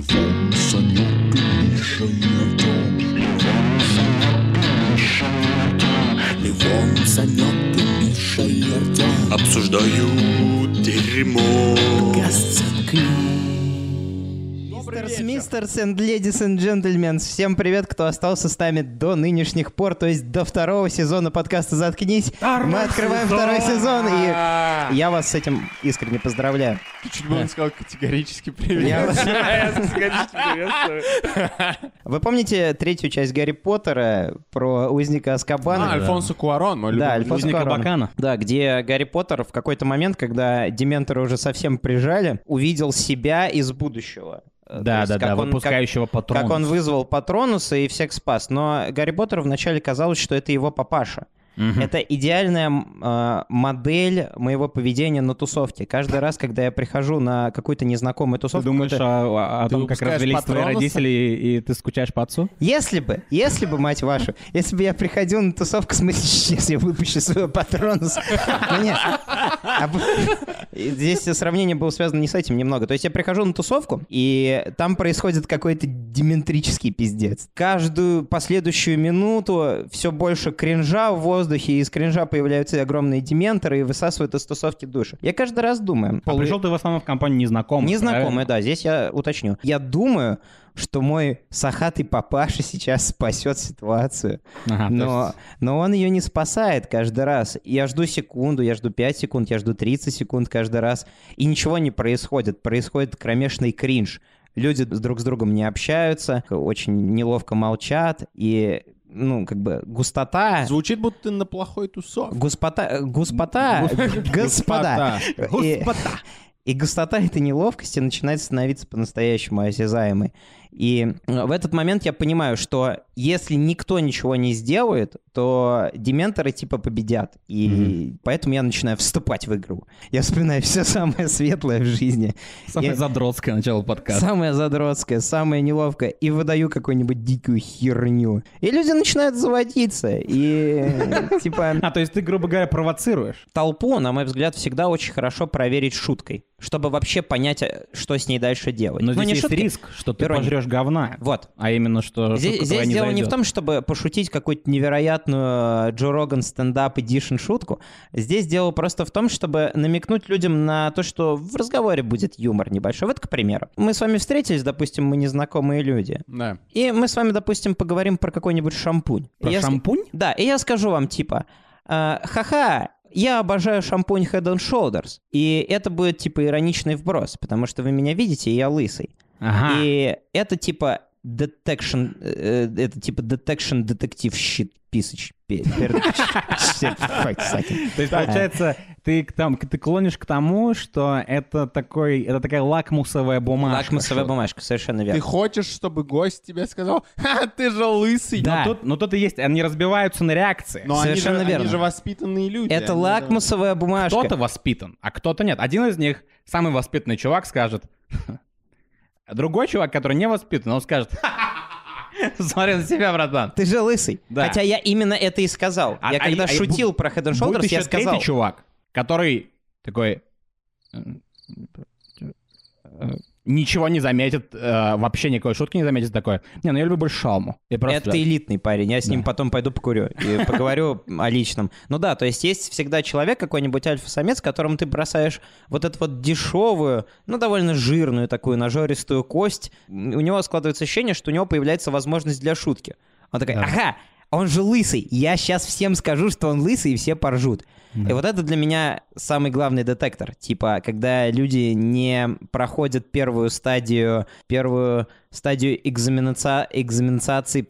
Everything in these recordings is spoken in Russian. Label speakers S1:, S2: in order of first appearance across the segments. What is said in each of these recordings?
S1: Левон, Санек и Миша Артем. Левон, Санек и Миша Артем. Левон, Санек и Миша Артем. Обсуждают дерьмо.
S2: Мистерс, мистерс and ladies and gentlemen, всем привет, кто остался с нами до нынешних пор, то есть до второго сезона подкаста «Заткнись». Мы открываем второй сезон, и я вас с этим искренне поздравляю.
S3: Ты чуть было не сказал категорически привет.
S2: Я вас-
S3: категорически приветствую.
S2: Вы помните третью часть Гарри Поттера про узника
S3: А,
S2: Аскабана?
S3: Альфонсо Куарон, мой
S2: Да,
S3: любимый.
S2: Альфонсо
S4: Узника
S2: Куарон. Да, где Гарри Поттер в какой-то момент, когда Дементоры уже совсем прижали, увидел себя из будущего. Э,
S4: Да,
S2: есть
S4: да,
S2: как
S4: да,
S2: он- как-
S4: выпускающего патрон.
S2: Как он вызвал Патронуса и всех спас. Но Гарри Поттеру вначале казалось, что это его папаша. Это идеальная э, модель моего поведения на тусовке. Каждый раз, когда я прихожу на какую-то незнакомую
S4: Ты
S2: тусовку...
S4: думаешь
S2: какой-то-
S4: о, о
S3: Ты
S4: том, как развелись твои
S3: Патронуса?
S4: родители, и, и ты скучаешь по отцу?
S2: Если бы, если бы, мать вашу, если бы я приходил на тусовку, в смысле, сейчас я выпущу своего. Ну. А и Здесь сравнение было связано не с этим немного. То есть я прихожу на тусовку, и там происходит какой-то дементрический пиздец. Каждую последующую минуту все больше кринжа в воздухе, из кринжа появляются огромные дементоры и высасывают из тусовки душу. Я каждый раз думаю...
S4: А
S2: полу-
S4: пришел ты в основном в компанию незнакомых.
S2: Незнакомые, да, здесь я уточню. Я думаю, что мой сахатый папаша сейчас спасет ситуацию.
S4: Ага,
S2: но,
S4: есть-
S2: но он ее не спасает каждый раз. Я жду секунду, я жду 5 секунд, я жду 30 секунд каждый раз. И ничего не происходит. Происходит кромешный кринж. Люди друг с другом не общаются, очень неловко молчат. И, ну, как бы, густота...
S3: Звучит, будто ты на плохой тусовке.
S2: Гуспота, гуспота, господа. И- И густота этой неловкости начинает становиться по-настоящему осязаемой. И э, в этот момент я понимаю, что если никто ничего не сделает, то дементоры типа победят. И поэтому я начинаю вступать в игру. Я вспоминаю все самое светлое в жизни.
S4: Самое
S2: Я-
S4: задротское начало подкаста.
S2: Самое задротское, самое неловкое. И выдаю какую-нибудь дикую херню. И люди начинают заводиться. И типа
S4: А, то есть ты, грубо говоря, провоцируешь?
S2: толпу, на мой взгляд, всегда очень хорошо проверить шуткой, чтобы вообще понять, э, что с ней дальше делать.
S4: Но
S2: Ну,
S4: здесь
S2: не
S4: есть риск, что ты
S2: Ирония.
S4: Пожрешь говна.
S2: Вот.
S4: А именно, что
S2: Здесь, здесь
S4: не
S2: дело не в
S4: зайдет.
S2: том, чтобы пошутить какую-то невероятную э, Джо Роган стендап эдишн шутку. Здесь дело просто в том, чтобы намекнуть людям на то, что в разговоре будет юмор небольшой. Вот, к примеру. Мы с вами встретились, допустим, мы незнакомые люди.
S3: Да.
S2: И мы с вами, допустим, поговорим про какой-нибудь шампунь.
S4: Про
S2: я
S4: шампунь?
S2: Да, и я скажу вам, типа, э, ха-ха, я обожаю шампунь Head and Shoulders. И это будет, типа, ироничный вброс, потому что вы меня видите, и я лысый.
S4: Ага.
S2: И это, типа, detection, э, э, это, типа, detection детектив щит писач.
S4: То есть, получается, ты, к там, ты клонишь к тому, что это, такой, это такая лакмусовая бумажка.
S2: Лакмусовая бумажка, совершенно
S3: Ты
S2: верно.
S3: хочешь, чтобы гость тебе сказал, ха, ты же лысый.
S2: Да.
S4: Но тут, но тут и есть, они разбиваются на реакции.
S3: Но они же,
S2: Совершенно
S3: они
S2: верно.
S3: же воспитанные люди.
S2: Это
S3: они-
S2: лакмусовая бумажка.
S4: Кто-то воспитан, а кто-то нет. Один из них, самый воспитанный чувак, скажет... А Другой чувак, который не воспитан, он скажет... Смотри на себя, братан.
S2: Ты же лысый.
S4: Да.
S2: Хотя я именно это и сказал.
S4: А-
S2: я
S4: а-
S2: когда
S4: а-
S2: шутил
S4: бу-
S2: про Head and Shoulders, я сказал...
S4: чувак, который такой... Ничего не заметит, э, вообще никакой шутки не заметит такой. Не, ну я люблю больше шалму. И просто
S2: Это элитный парень, я с ним
S4: Да.
S2: потом пойду покурю и поговорю о личном. Ну да, то есть есть всегда человек, какой-нибудь альфа-самец, которому ты бросаешь вот эту вот дешевую, ну довольно жирную такую нажористую кость. У него складывается ощущение, что у него появляется возможность для шутки. Он такой,
S4: Да.
S2: ага, он же лысый, я сейчас всем скажу, что он лысый, и все поржут. И вот это для меня самый главный детектор. Типа, когда люди не проходят первую стадию, первую стадию экзаменации, экзаменации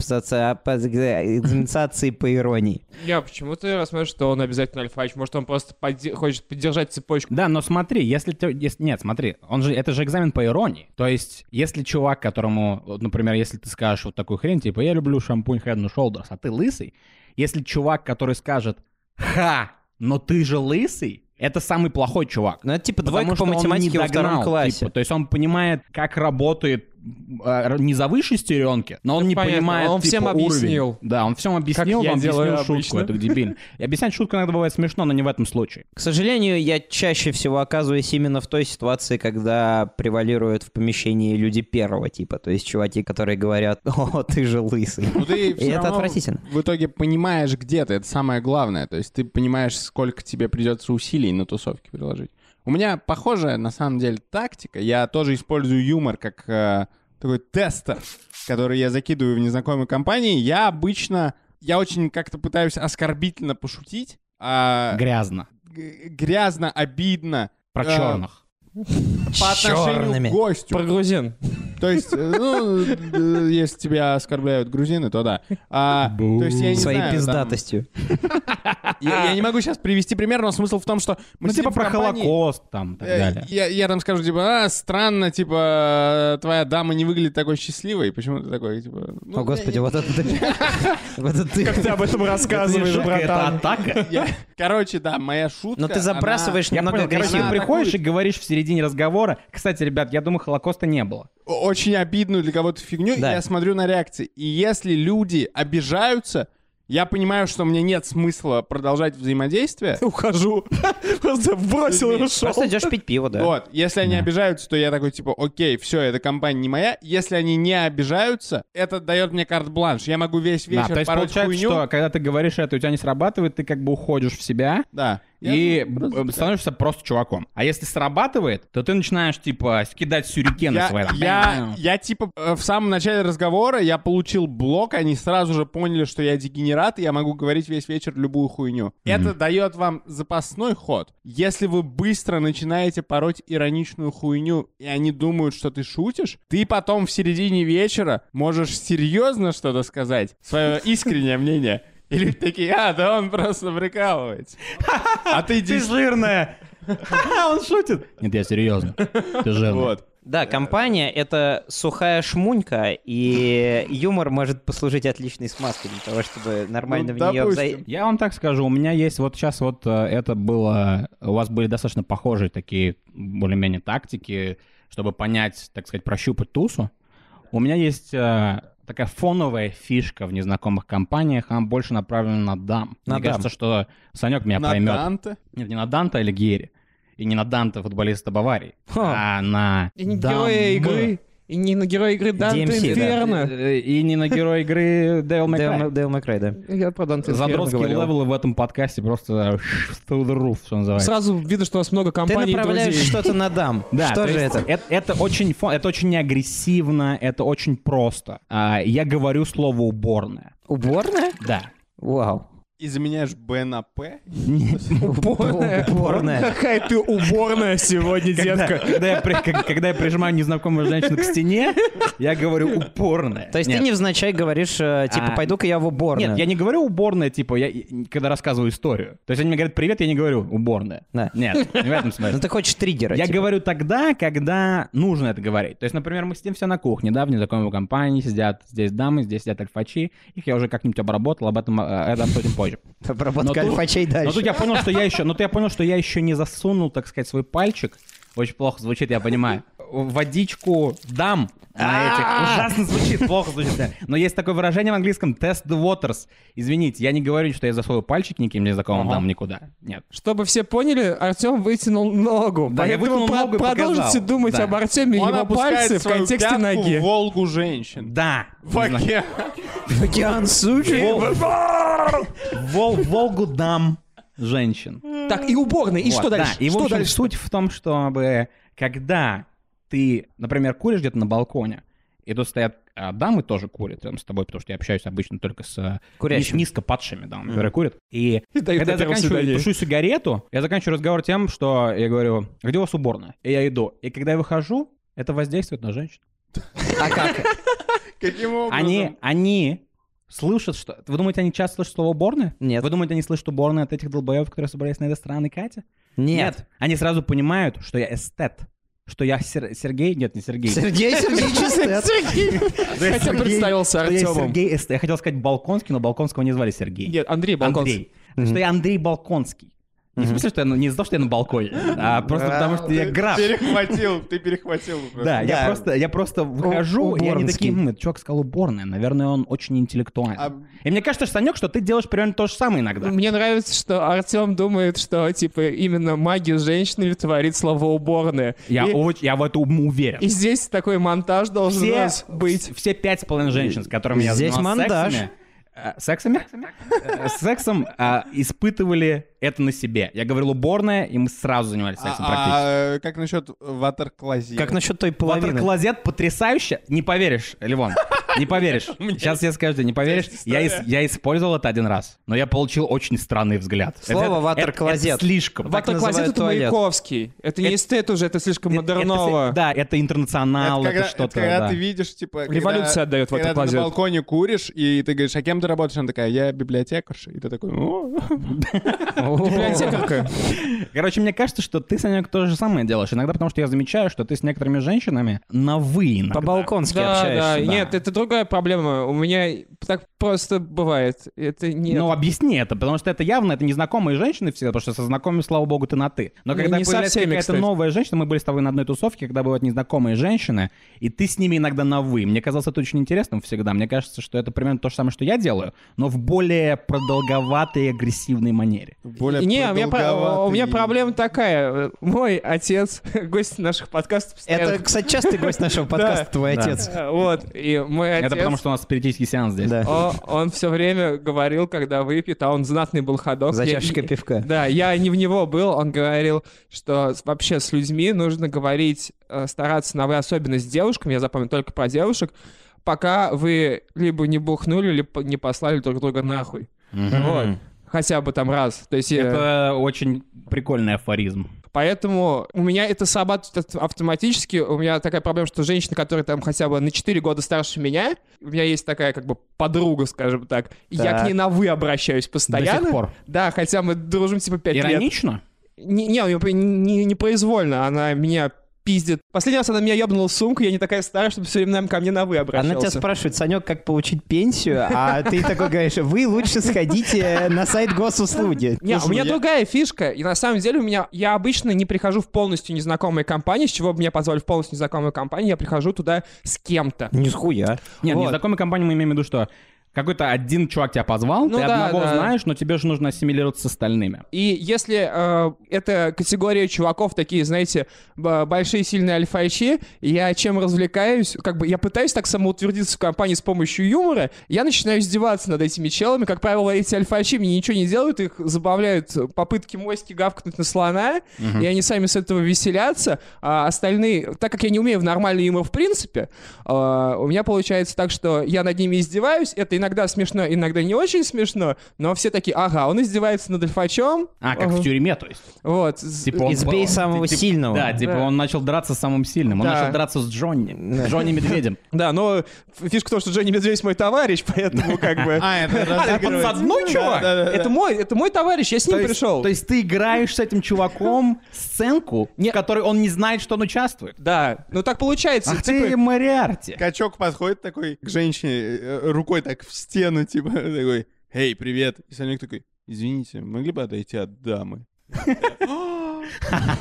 S2: по иронии.
S5: Я почему-то рассмотрю, что он обязательно альфач. Может, он просто подде- хочет поддержать цепочку.
S4: Да, но смотри, если, ты- если- нет, смотри, он же это же экзамен по иронии. То есть, если чувак, которому, вот, например, если ты скажешь вот такую хрень, типа, я люблю шампунь Head and Shoulders, а ты лысый, если чувак, который скажет, ха, но ты же лысый, это самый плохой чувак.
S2: Ну, это типа двойка по математике
S4: не
S2: во втором
S4: догнал,
S2: классе.
S4: типа, то есть он понимает, как работает не за высшей стеренки, но он
S5: Ну,
S4: не
S5: понятно,
S4: понимает,
S5: он
S4: типа,
S5: всем
S4: уровень.
S5: объяснил.
S4: Да, он всем объяснил,
S5: я
S4: он
S5: делаю
S4: объяснил шутку,
S5: обычно.
S4: это дебильно. И объяснять шутку иногда бывает смешно, но не в этом случае.
S2: К сожалению, я чаще всего оказываюсь именно в той ситуации, когда превалируют в помещении люди первого типа. То есть чуваки, которые говорят, о, ты же лысый.
S3: Ну, ты
S2: И это отвратительно.
S3: В итоге понимаешь где ты, это самое главное. То есть ты понимаешь, сколько тебе придется усилий на тусовке приложить. У меня похожая, на самом деле, тактика. Я тоже использую юмор как э, такой тестер, который я закидываю в незнакомые компании. Я обычно, я очень как-то пытаюсь оскорбительно пошутить, а
S4: Грязно.
S3: г- грязно, обидно
S4: Про
S3: Э,
S4: черных.
S3: По отношению к гостю.
S5: Про грузин.
S3: То есть, э, ну, э, если тебя оскорбляют грузины, то да. А, то есть я не
S2: Своей
S3: знаю, там,
S2: пиздатостью.
S3: я, я не могу сейчас привести пример, но смысл в том, что мы
S4: Ну, типа про
S3: компании,
S4: Холокост там и так
S3: э,
S4: далее.
S3: Я, я там скажу, типа, а, странно, типа, твоя дама не выглядит такой счастливой. Почему ты такой, типа... ну,
S2: О, господи,
S3: я-
S2: вот это ты... Вот это ты...
S5: Ты об этом рассказываешь,
S4: Это
S5: братан.
S4: атака.
S3: я- Короче, да, моя шутка...
S2: Но ты забрасываешь
S4: Я
S2: немного агрессивно.
S4: приходишь и говоришь в середине разговора. Кстати, ребят, я думаю, Холокоста не было.
S3: очень обидную для кого-то фигню,
S2: Да.
S3: я смотрю на реакции. И если люди обижаются, я понимаю, что мне нет смысла продолжать взаимодействие.
S5: Ухожу. Просто бросил и ушел.
S2: Просто идешь пить пиво, да.
S3: Вот, если они обижаются, то я такой, типа, окей, все, эта компания не моя. Если они не обижаются, это дает мне карт-бланш. Я могу весь
S4: Да,
S3: вечер
S4: то есть получается,
S3: хуйню.
S4: что когда ты говоришь это, у тебя не срабатывает, ты как бы уходишь в себя
S3: Да. Я,
S4: и
S3: ну, просто
S4: становишься просто чуваком. А если срабатывает, то ты начинаешь, типа, кидать сюрикены
S3: я,
S4: свои.
S3: я, я, типа, э, в самом начале разговора я получил блок, они сразу же поняли, что я дегенерат, и я могу говорить весь вечер любую хуйню. Это дает вам запасной ход. Если вы быстро начинаете пороть ироничную хуйню, и они думают, что ты шутишь, ты потом в середине вечера можешь серьезно что-то сказать, свое искреннее мнение. И люди такие, а, да он просто прикалывается. А ты
S4: Ты жирная! Он шутит. Нет, я серьезно. Ты жирная.
S3: Вот.
S2: Да, компания — это сухая шмунька, и юмор может послужить отличной смазкой для того, чтобы нормально
S3: Ну,
S2: в нее...
S3: допустим.
S4: Я вам так скажу, у меня есть вот сейчас вот э, это было, у вас были достаточно похожие такие более-менее тактики, чтобы понять, так сказать, прощупать тусу. У меня есть э, такая фоновая фишка в незнакомых компаниях, она больше направлена на дам.
S2: На
S4: Мне
S2: дам.
S4: кажется, что Санек меня
S3: На
S4: поймет.
S3: Данте.
S4: Нет, не на Данта или Гери. И не на Данта, футболиста Баварии,
S2: Ха.
S4: а на
S5: героя игры. И не на героя игры Данте
S2: DMC, да.
S5: Инферно.
S4: Э, И не на героя игры.
S2: Дейл Дейл Мэкрай, да.
S5: Я про Данте
S4: Задротские левелы в этом подкасте просто through the roof, что называется.
S5: Сразу видно, что у нас много
S2: Ты
S5: компаний и
S2: направляешь что-то на дам.
S4: Да,
S2: Что
S4: то
S2: же это?
S4: Это, это очень это очень не агрессивно, это очень просто. А, я говорю слово уборная.
S2: Уборная?
S4: Да.
S2: Вау.
S3: И заменяешь Б на П.
S5: Уборная.
S2: Уборная.
S5: Какая ты уборная сегодня, детка.
S4: когда я, прижимаю незнакомую женщину к стене, я говорю упорная.
S2: То есть ты невзначай говоришь, э, типа,
S4: А,
S2: пойду-ка я в уборную.
S4: Нет, я не говорю уборная, типа, я, когда рассказываю историю. То есть они мне говорят привет, я не говорю уборная. Нет, не в этом смысле.
S2: Ну ты хочешь триггера.
S4: Я
S2: типа.
S4: говорю тогда, когда нужно это говорить. То есть, например, мы сидим все на кухне, да, в незнакомой компании, сидят здесь дамы, здесь сидят альфачи. Их я уже как-нибудь обработал, об этом э, это обсудим позже.
S2: Обработка
S4: Но тут-
S2: альфачей
S4: Но
S2: дальше.
S4: тут я понял, что я еще, но тут я понял, что я еще не засунул, так сказать, свой пальчик. Очень плохо звучит, я понимаю. Водичку дам на этих. Ужасно звучит, плохо звучит. да. Но есть такое выражение в английском test the waters. Извините, я не говорю, что я засовываю пальчик никаким незнакомым дам никуда. Нет.
S5: Чтобы все поняли, Артем вытянул ногу.
S4: Да, я
S5: Поэтому
S4: вытянул
S5: про-
S4: ногу и
S5: продолжите думать
S4: Да.
S5: об Артеме и
S3: Он
S5: его
S3: опускает
S5: пальце в
S3: свою
S5: контексте
S3: пятку
S5: ноги.
S3: в Волгу женщин.
S4: Да.
S3: В океан.
S2: Океан.
S4: Вол, Волгу дам женщин.
S5: Так, и уборная. И
S4: Вот,
S5: что
S4: да.
S5: дальше?
S4: И, в
S5: Что
S4: общем,
S5: дальше?
S4: суть в том, чтобы когда ты, например, куришь где-то на балконе, и тут стоят а, дамы тоже курят рядом с тобой, потому что я общаюсь обычно только с а,
S2: Курящими.
S4: низ- низко падшими дамами, которые курят. И
S5: И
S4: когда я заканчиваю, тушу сигарету, я заканчиваю разговор тем, что я говорю, где у вас уборная? И я иду. И когда я выхожу, это воздействует на женщин.
S2: А как?
S3: Каким образом?
S4: Они, они слышат, что... Вы думаете, они часто слышат слово уборная?
S2: Нет.
S4: Вы думаете, они слышат уборная от этих долбоев, которые собрались на этой страны Катя?
S2: Нет.
S4: Они сразу понимают, что я эстет. Что я Сер- Сергей... Нет, не Сергей.
S2: Сергей Сергеевич Эстет.
S5: Хотя представился Артемом.
S4: Сергей. Я хотел сказать Балконский, но Балконского не звали Сергей.
S5: Нет, Андрей Балконский.
S4: Андрей. Что я Андрей Балконский. Не в смысле, что я, не из-за того, что я на балконе, а просто потому, что я граф.
S3: Перехватил, ты перехватил.
S4: Да, я просто, я просто выхожу, и они такие, «М, этот чувак сказал уборная, наверное, он очень интеллектуален.
S3: А-
S4: И мне кажется, Санек, что ты делаешь примерно то же самое иногда.
S5: Мне нравится, что Артем думает, что, типа, именно магия с женщинами творит слово «уборная».
S4: Я, очень- я в это уверен.
S5: и здесь такой монтаж должен быть.
S4: все пять с половиной женщин, с которыми я
S2: Здесь монтаж.
S4: Сексами, э, сексами? Э, Сексом э, испытывали это на себе. Я говорил уборная, и мы сразу занимались сексом практически.
S3: А, а, как насчет ватер-клозета?
S2: Как насчет той половины?
S4: Ватер-клозет потрясающе. Не поверишь, Ливон. Не поверишь. Сейчас я скажу тебе, не поверишь. Я, я использовал это один раз, но я получил очень странный взгляд.
S2: Слово «ватер-клозет».
S4: это слишком.
S5: Ватер-клозет это. Маяковский. Это не эстет уже, это слишком модерново.
S4: с- да, это интернационал, это, что-то.
S3: когда
S4: да.
S3: ты видишь, типа...
S5: Революция отдает
S3: Когда ты на
S5: ватер-клозет.
S3: балконе куришь, и ты говоришь, а кем ты работаешь? Она такая, я библиотекарша. И ты такой.
S5: Библиотекарка.
S4: Короче, мне кажется, что ты, Санек, то же самое делаешь. Иногда потому, что я замечаю, что ты с некоторыми женщинами на «вы».
S2: По-балконски
S5: Да,
S2: общаешься.
S5: да, нет, это другая проблема. У меня так просто бывает. Это не...
S4: Ну, объясни это, потому что это явно, это незнакомые женщины всегда, потому что со знакомыми, слава богу, ты на «ты». Но
S5: Ну,
S4: когда появляется какая-то новая женщина, мы были с тобой на одной тусовке, когда бывают незнакомые женщины, и ты с ними иногда на «вы». Мне казалось это очень интересным всегда. Мне кажется, что это примерно то же самое, что я делаю, но в более продолговатой и агрессивной манере.
S3: Более
S5: Не, у меня, про- у меня проблема такая. Мой отец, гость наших подкастов, постоянно-
S2: Это, кстати, частый гость нашего подкаста, твой отец.
S5: Вот, и мой отец...
S4: Это потому, что у нас спиритический сеанс здесь.
S2: Да.
S5: О- Он, все время говорил, когда выпьет, а он знатный был ходок.
S2: За чашечкой пивка.
S5: Да, я не в него был, он говорил, что вообще с людьми нужно говорить, э, стараться на вы, особенно с девушками, я запомню только про девушек, пока вы либо не бухнули, либо не послали друг друга нахуй. Вот. Хотя бы там раз. То есть, э,
S4: Это очень прикольный афоризм.
S5: Поэтому у меня это срабатывает автоматически. У меня такая проблема, что женщина, которая там хотя бы на 4 года старше меня, у меня есть такая как бы подруга, скажем так, и я
S2: Так.
S5: к ней на «вы» обращаюсь постоянно.
S4: До сих пор.
S5: Да, хотя мы дружим типа 5 лет.
S4: Иронично?
S5: Не, не, у неё не, непроизвольно, она меня пиздит. Последний раз она меня ебнула в сумку, я не такая старая, чтобы все время ко мне на «вы» обращался.
S2: Она тебя спрашивает, Санек, как получить пенсию, а ты такой говоришь, вы лучше сходите на сайт госуслуги.
S5: Не, у меня
S3: я-
S5: другая фишка, и на самом деле у меня, я обычно не прихожу в полностью незнакомые компании, с чего бы меня позвали в полностью незнакомую компанию, я прихожу туда с кем-то.
S2: Нихуя.
S4: Нет,
S5: Вот.
S4: незнакомой компании мы имеем в виду, что какой-то один чувак тебя позвал,
S5: Ну
S4: ты
S5: да,
S4: одного
S5: да.
S4: знаешь, но тебе же нужно ассимилироваться с остальными.
S5: И если э, это категория чуваков такие, знаете, большие сильные альфачи, я чем развлекаюсь, как бы я пытаюсь так самоутвердиться в компании с помощью юмора, я начинаю издеваться над этими челами. Как правило, эти альфачи мне ничего не делают, их забавляют попытки моськи гавкнуть на слона, и они сами с этого веселятся, а остальные, так как я не умею в нормальный юмор в принципе, э, у меня получается так, что я над ними издеваюсь, это иногда смешно, иногда не очень смешно, но все такие, ага, он издевается над альфачом,
S4: А, как
S5: Ага.
S4: в тюрьме, то есть.
S5: вот.
S4: Типа он-
S2: Избей
S4: он-
S2: самого
S4: типа-
S2: сильного.
S4: Да, типа
S5: Да.
S4: он начал драться с самым сильным. Он
S5: Да.
S4: начал драться с Джонни. Джонни Медведем.
S5: Да, но фишка в том, что Джонни Медведь мой товарищ, поэтому как бы...
S3: А, это
S4: подсадной чувак?
S5: Это мой, это мой товарищ, я с ним пришел.
S4: То есть ты играешь с этим чуваком сценку, в которой он не знает, что он участвует.
S5: Да, ну так получается.
S4: Ах ты Мариарти.
S3: Качок подходит такой к женщине, э, рукой так в стену, типа, такой, «Эй, привет!» И Санек такой, «Извините, могли бы отойти от дамы?»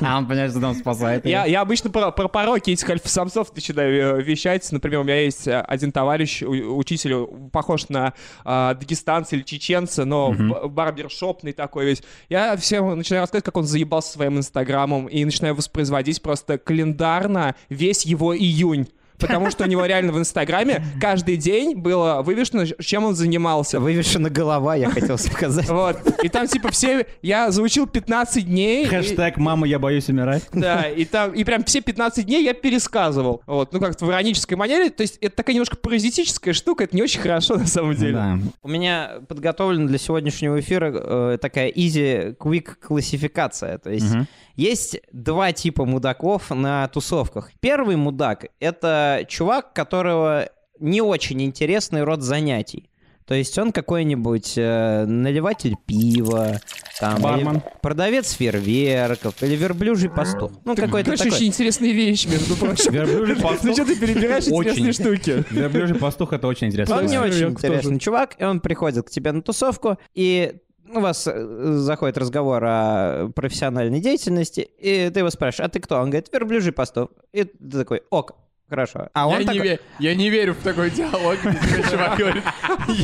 S4: А он понимает, что там спасает.
S5: Я, я обычно про, про пороки этих альфа-самцов начинаю э, вещать. Например, у меня есть э, один товарищ, учитель, похож на э, дагестанца или чеченца, но б- барбершопный такой весь. Я всем начинаю рассказывать, как он заебался своим инстаграмом, и начинаю воспроизводить просто календарно весь его июнь. Потому что у него реально в Инстаграме каждый день было вывешено, чем он занимался.
S2: Вывешена голова, я хотел сказать.
S5: Вот. И там, типа, все... Я заучил 15 дней.
S4: Хэштег «Мама, я боюсь умирать».
S5: Да, и там, и прям все 15 дней я пересказывал. Вот, ну как-то в иронической манере. То есть это такая немножко паразитическая штука, это не очень хорошо на самом деле.
S4: Да.
S2: У меня подготовлена для сегодняшнего эфира э, такая easy quick классификация. То есть
S4: Мгм.
S2: есть два типа мудаков на тусовках. Первый мудак — это чувак, которого не очень интересный род занятий. То есть он какой-нибудь э, наливатель пива, там,
S4: Бармен.
S2: или продавец фейерверков, или верблюжий пастух. Ну, какой-то такой.
S5: очень интересные вещи, между прочим.
S4: Верблюжий
S5: Ну
S4: пастух.
S5: что ты перебираешь интересные штуки?
S4: Верблюжий пастух — это очень интересно.
S2: Он не очень интересный чувак, и он приходит к тебе на тусовку, и у вас э, заходит разговор о профессиональной деятельности, и ты его спрашиваешь, а ты кто? Он говорит, верблюжий пастух. И ты такой, ок, хорошо. А он
S3: Я, не
S2: такой,
S3: ве- я не верю в такой диалог, где чувак говорит,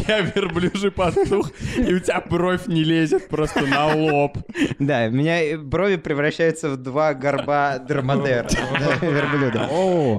S3: я верблюжий пастух, и у тебя бровь не лезет просто на лоб.
S2: да, у меня брови превращаются в два горба драмадера, да, верблюда.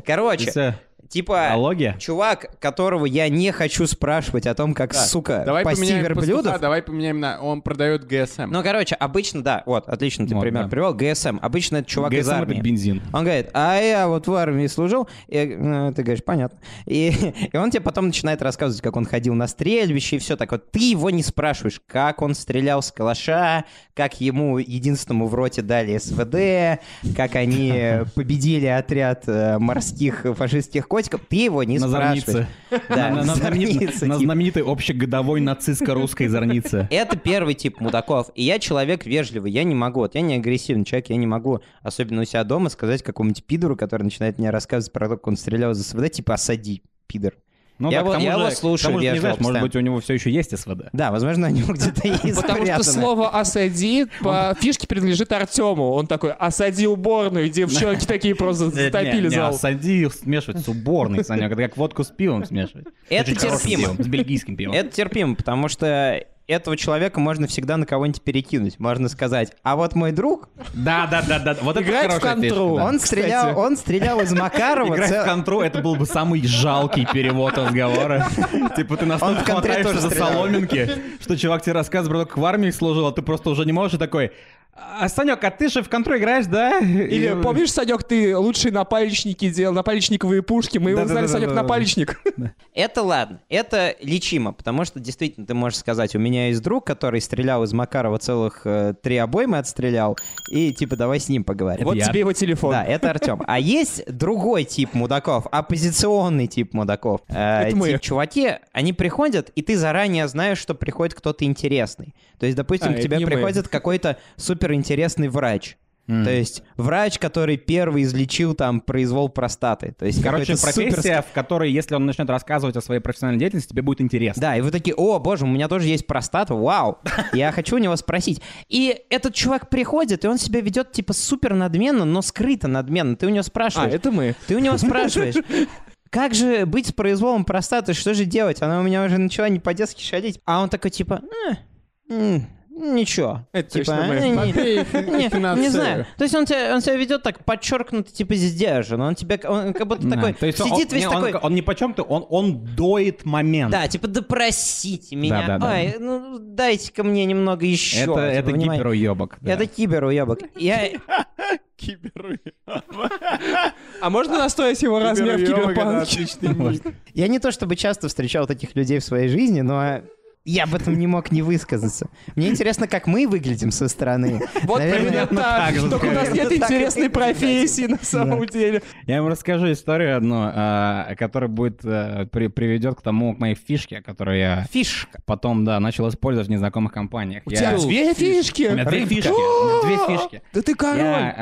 S2: Короче, типа,
S4: аналогия?
S2: чувак, которого я не хочу спрашивать о том, как, сука,
S3: Давай
S2: пасти
S3: поменяем
S2: верблюдов,
S3: пастуха, давай поменяем на... Он продает ГСМ.
S2: Ну, короче, обычно, да, вот, отлично ты
S4: Вот,
S2: пример
S4: да.
S2: привел, ГСМ. Обычно это чувак из
S4: ГСМ — это
S2: армии.
S4: бензин.
S2: Он говорит, а я вот в армии служил. И, ну, ты говоришь, понятно. И, и он тебе потом начинает рассказывать, как он ходил на стрельбище и все так вот. Ты его не спрашиваешь, как он стрелял с калаша, как ему единственному в роте дали СВД, как они победили отряд э, морских фашистских котиков. Ты его не
S4: На
S2: спрашиваешь.
S4: зорнице.
S2: Да,
S4: на, на знаменит-
S2: зорнице,
S4: на знаменитой общегодовой нацистско-русской зорнице.
S2: Это первый тип мудаков. И я человек вежливый, я не могу. Вот я не агрессивный человек, я не могу, особенно у себя дома, сказать какому-нибудь пидору, который начинает мне рассказывать про то, как он стрелял за СВД, типа «осади, пидор».
S4: Ну,
S2: Я
S4: да,
S2: вот- я
S4: же-
S2: его слушаю
S4: тому же, не знаешь, может быть, у него все еще есть СВД.
S2: Да, возможно, у него где-то есть
S5: Потому что слово «осади» по фишке принадлежит Артему. Он такой «осади уборную», девчонки такие просто затопили зал.
S4: осади смешивать с уборной, Санек. Это как водку с пивом смешивать.
S2: Это терпимо.
S4: С бельгийским пивом.
S2: Это терпимо, потому что этого человека можно всегда на кого-нибудь перекинуть. Можно сказать, а вот мой друг,
S4: Да, да, да, да. Вот это
S5: Играет в контру.
S4: да.
S2: он
S5: кстати.
S2: стрелял, он стрелял из Макарова.
S4: Играть
S2: цел-
S4: в контру, это был бы самый жалкий перевод разговора. Типа ты настолько хватаешься за соломинки, что чувак тебе рассказывает, про то, как в армии служил, а ты просто уже не можешь и такой... А, Санек, а ты же в контру играешь, да?
S5: Или
S4: И-
S5: помнишь, Санек, ты лучшие напальчники делал, напальчниковые пушки, мы его знали
S4: Да-да-да-да-да.
S5: Санек Напальчник.
S2: Это ладно, это лечимо, потому что действительно ты можешь сказать, у меня есть друг, который стрелял из Макарова целых э, три обоймы отстрелял, и типа давай с ним поговорим.
S5: Вот
S4: я.
S5: тебе его телефон.
S2: Да, это Артем. А есть другой тип мудаков, оппозиционный тип мудаков. Э,
S5: Это мы.
S2: тип чуваки, они приходят, и ты заранее знаешь, что приходит кто-то интересный. То есть, допустим,
S5: А,
S2: к тебе
S5: не мы.
S2: приходит какой-то суперинтересный врач. То есть врач, который первый излечил там произвол простаты. То есть
S4: Короче,
S2: какой-то супер-
S4: профессия, в которой, если он начнет рассказывать о своей профессиональной деятельности, тебе будет интересно.
S2: Да, и вы такие, о, боже, у меня тоже есть простата, вау, я хочу у него спросить. И этот чувак приходит, и он себя ведет типа супер надменно, но скрыто надменно. Ты у него
S5: А,
S2: спрашиваешь,
S5: это мы.
S2: ты у него спрашиваешь, как же быть с произволом простаты, что же делать? Она у меня уже начала не по-детски шалить. А он такой типа, «Э, м, ничего.
S5: Это
S2: типа,
S5: точно мы.
S2: «Э, не- не, не знаю. То есть он тебя, он себя ведет так подчеркнуто, типа сдержанно. Он тебя, он как будто
S4: Да,
S2: такой,
S4: то есть он-
S2: сидит весь
S4: не, он,
S2: такой...
S4: Он, не почем-то, он, он доит момент.
S2: Да, типа, да простите меня.
S4: Да-да-да.
S2: Ай, ну дайте-ка мне немного еще.
S4: это
S2: типа,
S4: это гиперуебок. да.
S2: Это киберуебок. Я...
S5: А можно настроить его размер в киберпанке?
S2: я не то чтобы часто встречал таких людей в своей жизни, но я об этом не мог не высказаться. Мне интересно, как мы выглядим со стороны.
S5: Вот
S2: Наверное,
S5: примерно так.
S4: же,
S5: Только у нас нет интересной профессии на самом деле.
S4: Я вам расскажу историю одну, а, которая будет а, при- приведет к тому, к моей фишке, которую я
S2: Фишка.
S4: потом, да, начал использовать в незнакомых компаниях.
S5: У тебя две
S4: У
S5: фишки.
S4: меня две фишки. у две фишки.
S5: Да ты король.
S4: А,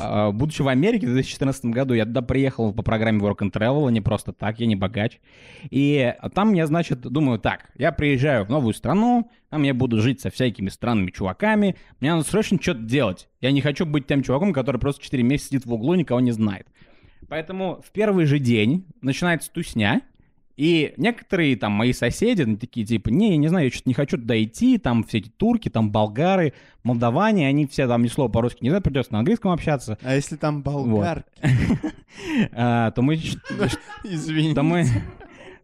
S4: а, будучи в Америке в 2014 году, я туда приехал по программе Work and Travel, не просто так, я не богач. И там я, значит, думаю, так, я приезжаю в новую страну, там я буду жить со всякими странными чуваками, мне надо срочно что-то делать. Я не хочу быть тем чуваком, который просто 4 месяца сидит в углу никого не знает. Поэтому в первый же день начинается тусня, и некоторые там мои соседи, они такие типа, не, я не знаю, я что-то не хочу туда идти, там все эти турки, там болгары, молдаване, они все там ни слова по-русски не знают, придется на английском общаться,
S3: А если там болгар?
S4: А, то мы, ч-
S3: Извини.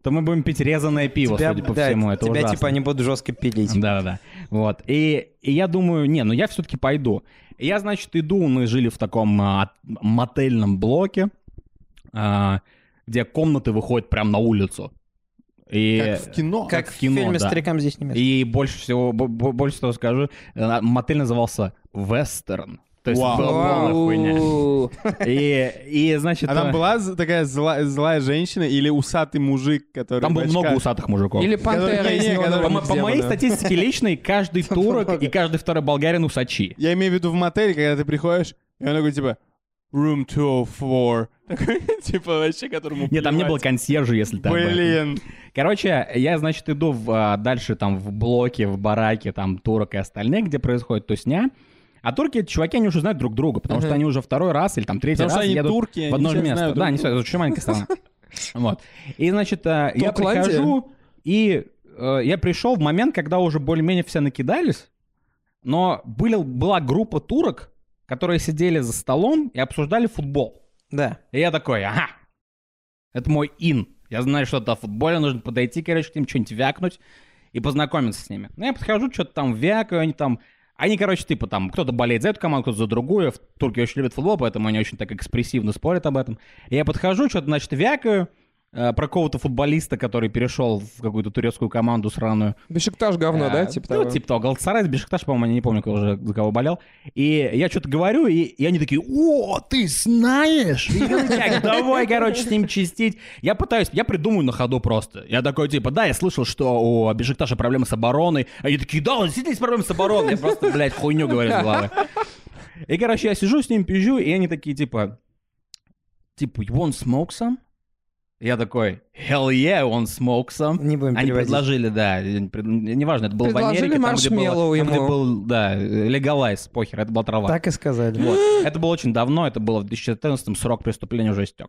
S4: То мы, будем пить резаное пиво,
S2: Тебя,
S4: судя по
S2: да,
S4: всему, это
S2: тебя
S4: ужасно.
S2: типа они будут жестко пилить.
S4: Да-да-да. Вот. И, и я думаю, не, ну я все-таки пойду. И я, значит, иду, мы жили в таком а, мотельном блоке, а, где комнаты выходят прямо на улицу. И,
S3: Как в кино.
S2: Как
S4: в
S2: в
S4: кино,
S2: фильме
S4: да.
S2: «Старикам здесь не место».
S4: и больше всего, бо- бо- больше того скажу, э, мотель назывался Вестерн. То есть
S3: Вау.
S4: была полная хуйня. И, и, значит,
S3: А там
S4: э,
S3: была такая зла- злая женщина или усатый мужик, который...
S4: там было много усатых мужиков.
S5: Или пантера
S3: который-
S4: По, по моей статистике личной, каждый турок и каждый второй болгарин усачи.
S3: Я имею в виду в мотеле, когда ты приходишь, и он такой, типа, room 204. Такой, типа, вообще, которому
S4: Нет, там не было консьержа, если там.
S3: Блин.
S4: Короче, я, значит, иду в, а, дальше там в блоке, в бараке, там турок и остальные, где происходит тусня. А турки, эти чуваки, они уже знают друг друга, потому что они уже второй раз или там третий
S3: Потому что
S4: раз
S3: они
S4: едут
S3: турки,
S4: в одно же место. Да, они это очень маленькая страна. Вот. И, значит, э, я прихожу, и э, я пришел в момент, когда уже более-менее все накидались, но была группа турок, которые сидели за столом и обсуждали футбол.
S2: Да.
S4: И я такой, ага, это мой ин. Я знаю что-то о футболе, нужно подойти, короче, к ним что-нибудь вякнуть и познакомиться с ними. Ну, я подхожу, что-то там вякаю, они там... Они, короче, типа там, кто-то болеет за эту команду, кто-то за другую. В Турке очень любят футбол, поэтому они очень так экспрессивно спорят об этом. И я подхожу, что-то, значит, вякаю э, про какого-то футболиста, который перешел в какую-то турецкую команду сраную.
S5: Бешикташ говно, да?
S4: Э,
S5: Типа
S4: ну,
S5: того.
S4: типа того. Галатасарай, Бешикташ, по-моему, я не помню, кто уже за кого болел. И я что-то говорю, и, и они такие, о, ты знаешь? Так, давай, короче, с ним чистить. Я пытаюсь, я придумаю на ходу просто. Я такой, типа, да, я слышал, что у Бешикташа проблемы с обороной. Они такие, да, он действительно есть проблемы с обороной. Я просто, блядь, хуйню говорю из головы. И, короче, я сижу с ним, пизжу, и они такие, типа, типа, you want smoke some? Я такой, hell yeah, smoke some.
S2: Не будем
S4: Они
S2: переводить.
S4: предложили, да, неважно, это было в Америке, там, где, было,
S5: маршмеллоу
S4: там, где
S5: ему.
S4: был, да, легалайз, похер, это была трава.
S2: Так и сказали.
S4: Вот. Это было очень давно, это было в 2014 срок преступления уже истек.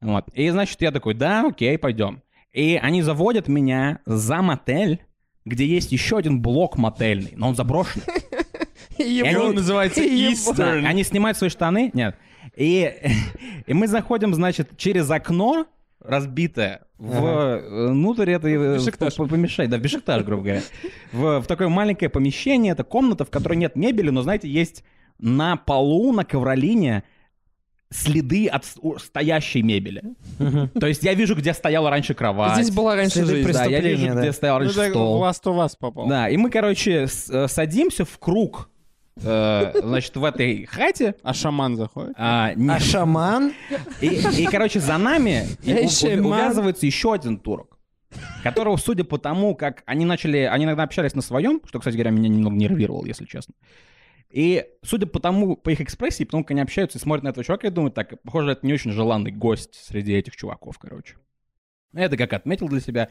S4: Вот. И, значит, я такой, да, окей, пойдем. И они заводят меня за мотель, где есть еще один блок мотельный, но он заброшенный.
S5: И
S4: они-
S3: называется Eastern.
S4: Они снимают свои штаны, нет. И, и мы заходим, значит, через окно разбитое в, э, внутрь этой э,
S5: Бешикташ.
S4: п- помещения, да, в Бешикташ, грубо говоря, в, в такое маленькое помещение, это комната, в которой нет мебели, но, знаете, есть на полу, на ковролине следы от стоящей мебели. То есть я вижу, где стояла раньше кровать.
S5: Здесь была раньше
S2: Следы
S5: жизнь.
S4: Да, я вижу,
S2: да.
S4: где стоял
S3: Ну,
S4: раньше
S3: в
S4: стол.
S3: Last of Us попал.
S4: Да, и мы, короче, э, садимся в круг, значит, в этой хате.
S3: А шаман заходит?
S4: А, не-
S2: А шаман?
S4: и, и, короче, за нами и
S5: шаман.
S4: увязывается еще один турок, которого, судя по тому, как они начали, они иногда общались на своем, что, кстати говоря, меня немного нервировало, если честно. И судя по тому, по их экспрессии, потому как они общаются и смотрят на этого чувака, я думаю, так, похоже, это не очень желанный гость среди этих чуваков, короче. Это как отметил для себя.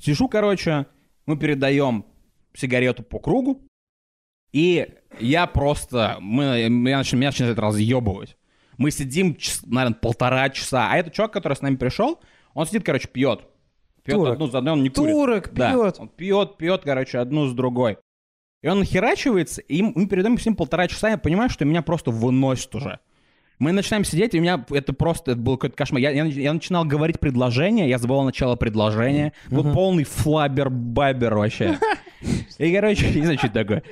S4: Сижу, короче, мы передаем сигарету по кругу, и я просто, мы, меня, начи- меня начинает разъебывать. Мы сидим, наверное, полтора часа, а этот чувак, который с нами пришел, он сидит, короче, пьет. Пьет
S2: Турок.
S4: одну за одной, он не курит.
S2: Турок
S4: Да,
S2: пьет.
S4: он пьет, пьет, короче, одну с другой. И он нахерачивается, и мы передаем с ним полтора часа, я понимаю, что меня просто выносит уже. Мы начинаем сидеть, и у меня это просто это был какой-то кошмар. Я, я, я начинал говорить предложение, я забывал начало предложения. Был полный флабер-бабер вообще. И, короче, не знаю, что это такое.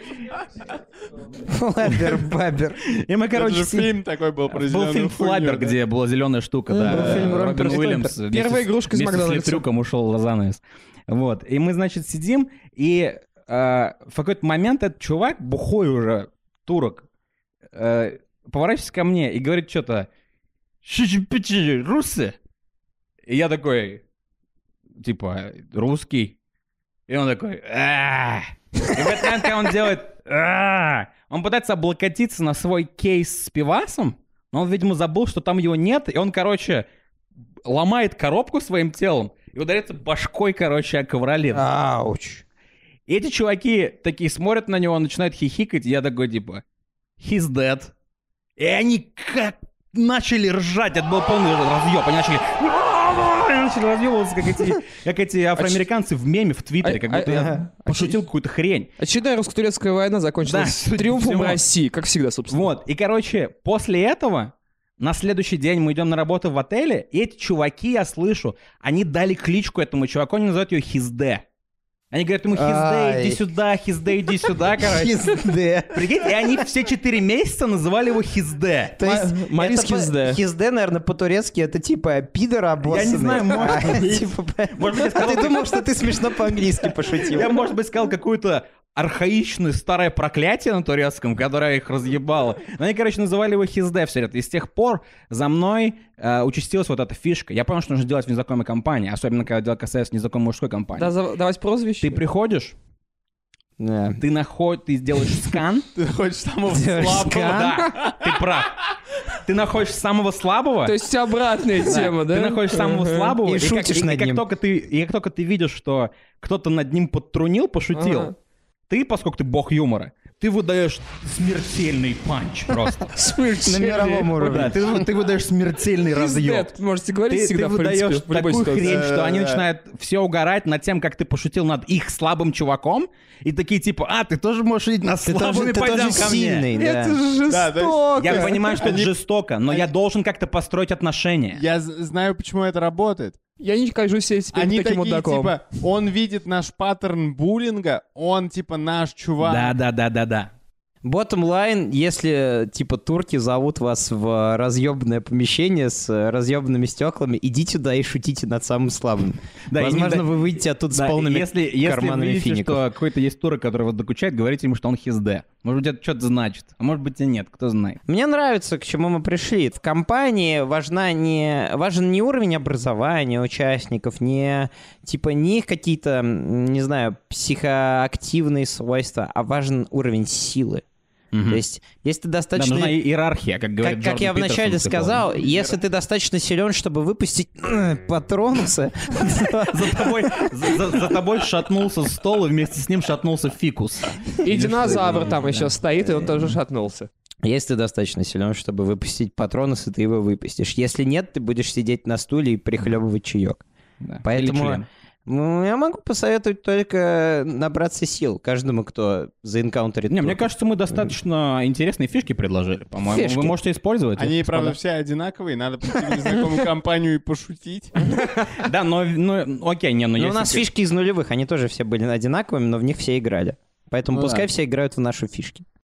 S2: Флабер, бабер.
S4: И мы, короче,
S3: Это же фильм такой был про
S4: был фильм
S3: да.
S4: где была зеленая штука, да.
S2: был фильм
S4: Робин Уильямс
S5: Первая игрушка из
S4: вместе с
S5: Макдональдса.
S4: Литрюком ушел за занавес. Вот. И мы, значит, сидим, и э, в какой-то момент этот чувак, бухой уже, турок, э, поворачивается ко мне и говорит что-то «Ши-ши-пи-чи, русы?» И я такой, типа, русский. И он такой. И в этот момент, когда он делает он пытается облокотиться на свой кейс с пивасом, но он, видимо, забыл, что там его нет, и он, короче, ломает коробку своим телом и ударяется башкой, короче, о ковролин.
S2: Ауч.
S4: И эти чуваки такие смотрят на него, начинают хихикать, и я такой, типа, he's dead. И они как начали ржать, это был полный разъеб, они начали... Начали разъебываться, как эти, как эти афроамериканцы в меме в Твиттере,
S5: А-
S4: как будто
S5: а-
S4: я пошутил какую-то хрень.
S5: Очередная русско-турецкая война закончилась триумфом. России, как всегда, собственно.
S4: Вот, и, короче, после этого на следующий день мы идем на работу в отеле, и эти чуваки, я слышу, они дали кличку этому чуваку, они называют ее Хизде. Они говорят ему Хизде, иди сюда, Хизде, иди сюда, короче.
S2: Хизде.
S4: Прикинь, и они все четыре месяца называли его Хизде.
S2: То есть,
S5: Ма- Марис Хизде.
S2: Хизде, наверное, по-турецки это типа пидор обоссанный.
S4: Я не знаю, может
S2: А,
S4: быть.
S2: типа, А ты думал, что ты смешно по-английски пошутил?
S4: я, может быть, сказал какое-то архаичное старое проклятие на турецком, которое их разъебало. Но они, короче, называли его Хизде все это. И с тех пор за мной э, участилась вот эта фишка. Я понял, что нужно делать в незнакомой компании, особенно когда дело касается незнакомой мужской компании.
S5: Да, за- давать прозвище.
S4: Ты приходишь,
S2: Да.
S4: ты наход, ты сделаешь скан.
S3: Ты хочешь самого
S2: Делаешь
S3: слабого?
S2: скан?
S4: Да, ты прав. ты находишь самого слабого,
S5: То есть обратная тема, да?
S4: Ты находишь самого слабого,
S2: И шутишь
S4: и
S2: над
S4: как
S2: ним.
S4: Только ты, и как только ты видишь, что кто-то над ним подтрунил, пошутил. Ты, поскольку ты бог юмора, ты выдаешь смертельный панч просто.
S2: На мировом
S4: Да,
S2: уровне.
S4: ты, ты выдаешь смертельный разъем.
S5: Можете говорить
S4: Ты,
S5: всегда,
S4: ты
S5: в принципе,
S4: выдаешь
S5: в
S4: такую
S5: ситуации.
S4: хрень, что они
S3: Да.
S4: начинают все угорать над тем, как ты пошутил над их слабым чуваком, и такие типа, а, ты тоже можешь шутить над
S2: Ты
S4: слабым, и
S2: ты
S4: пойдем
S2: тоже
S4: ко мне».
S2: сильный, да.
S5: Это же
S3: Да, есть
S5: жестоко.
S4: Я понимаю, что это жестоко, но я должен как-то построить отношения.
S3: Я знаю, почему это работает.
S5: Я не кажусь себе теперь
S3: Они
S5: таким
S3: такие,
S5: мудаком.
S3: типа, он видит наш паттерн буллинга, он, типа, наш чувак.
S4: Да, да, да, да, да.
S2: Bottom line, если, типа, турки зовут вас в разъебанное помещение с разъебанными стеклами, идите туда и шутите над самым слабым.
S4: Да, не
S2: Возможно, вы выйдете оттуда
S4: Да,
S2: с полными
S4: если, если
S2: карманами
S4: вы видите,
S2: фиников.
S4: что какой-то есть турок, который вас докучает, говорите ему, что он хизде. Может быть, это что-то значит, а может быть и нет, кто знает.
S2: Мне нравится, к чему мы пришли. В компании важна не, важен не уровень образования участников, не типа не их какие-то, не знаю, психоактивные свойства, а важен уровень силы. То есть, если ты
S4: Да,
S2: достаточно...
S4: нужна и- иерархия, как говорит
S2: как, как я вначале
S4: Питерсон, типа.
S2: сказал, если ты достаточно силен, чтобы выпустить патронусы,
S4: За тобой, шатнулся стол, и вместе с ним шатнулся фикус.
S5: И динозавр там
S4: да.
S5: еще стоит, и он тоже шатнулся.
S2: если ты достаточно силен, чтобы выпустить патронусы, ты его выпустишь. Если нет, ты будешь сидеть на стуле и прихлебывать чаек.
S4: Да.
S2: Поэтому-. Ну, я могу посоветовать только набраться сил каждому, кто заэнкаунтерит.
S4: Не, мне кажется, мы достаточно интересные фишки предложили, по-моему.
S2: Фишки.
S4: Вы можете использовать. их,
S3: Они,
S4: господа.
S3: правда, все одинаковые, надо прийти в незнакомую компанию и пошутить.
S4: Да, но, ну, окей, не, ну,
S2: Ну, у нас фишки из нулевых, они тоже все были одинаковыми, но в них все играли. Поэтому
S3: Ну
S2: пускай все играют в наши фишки.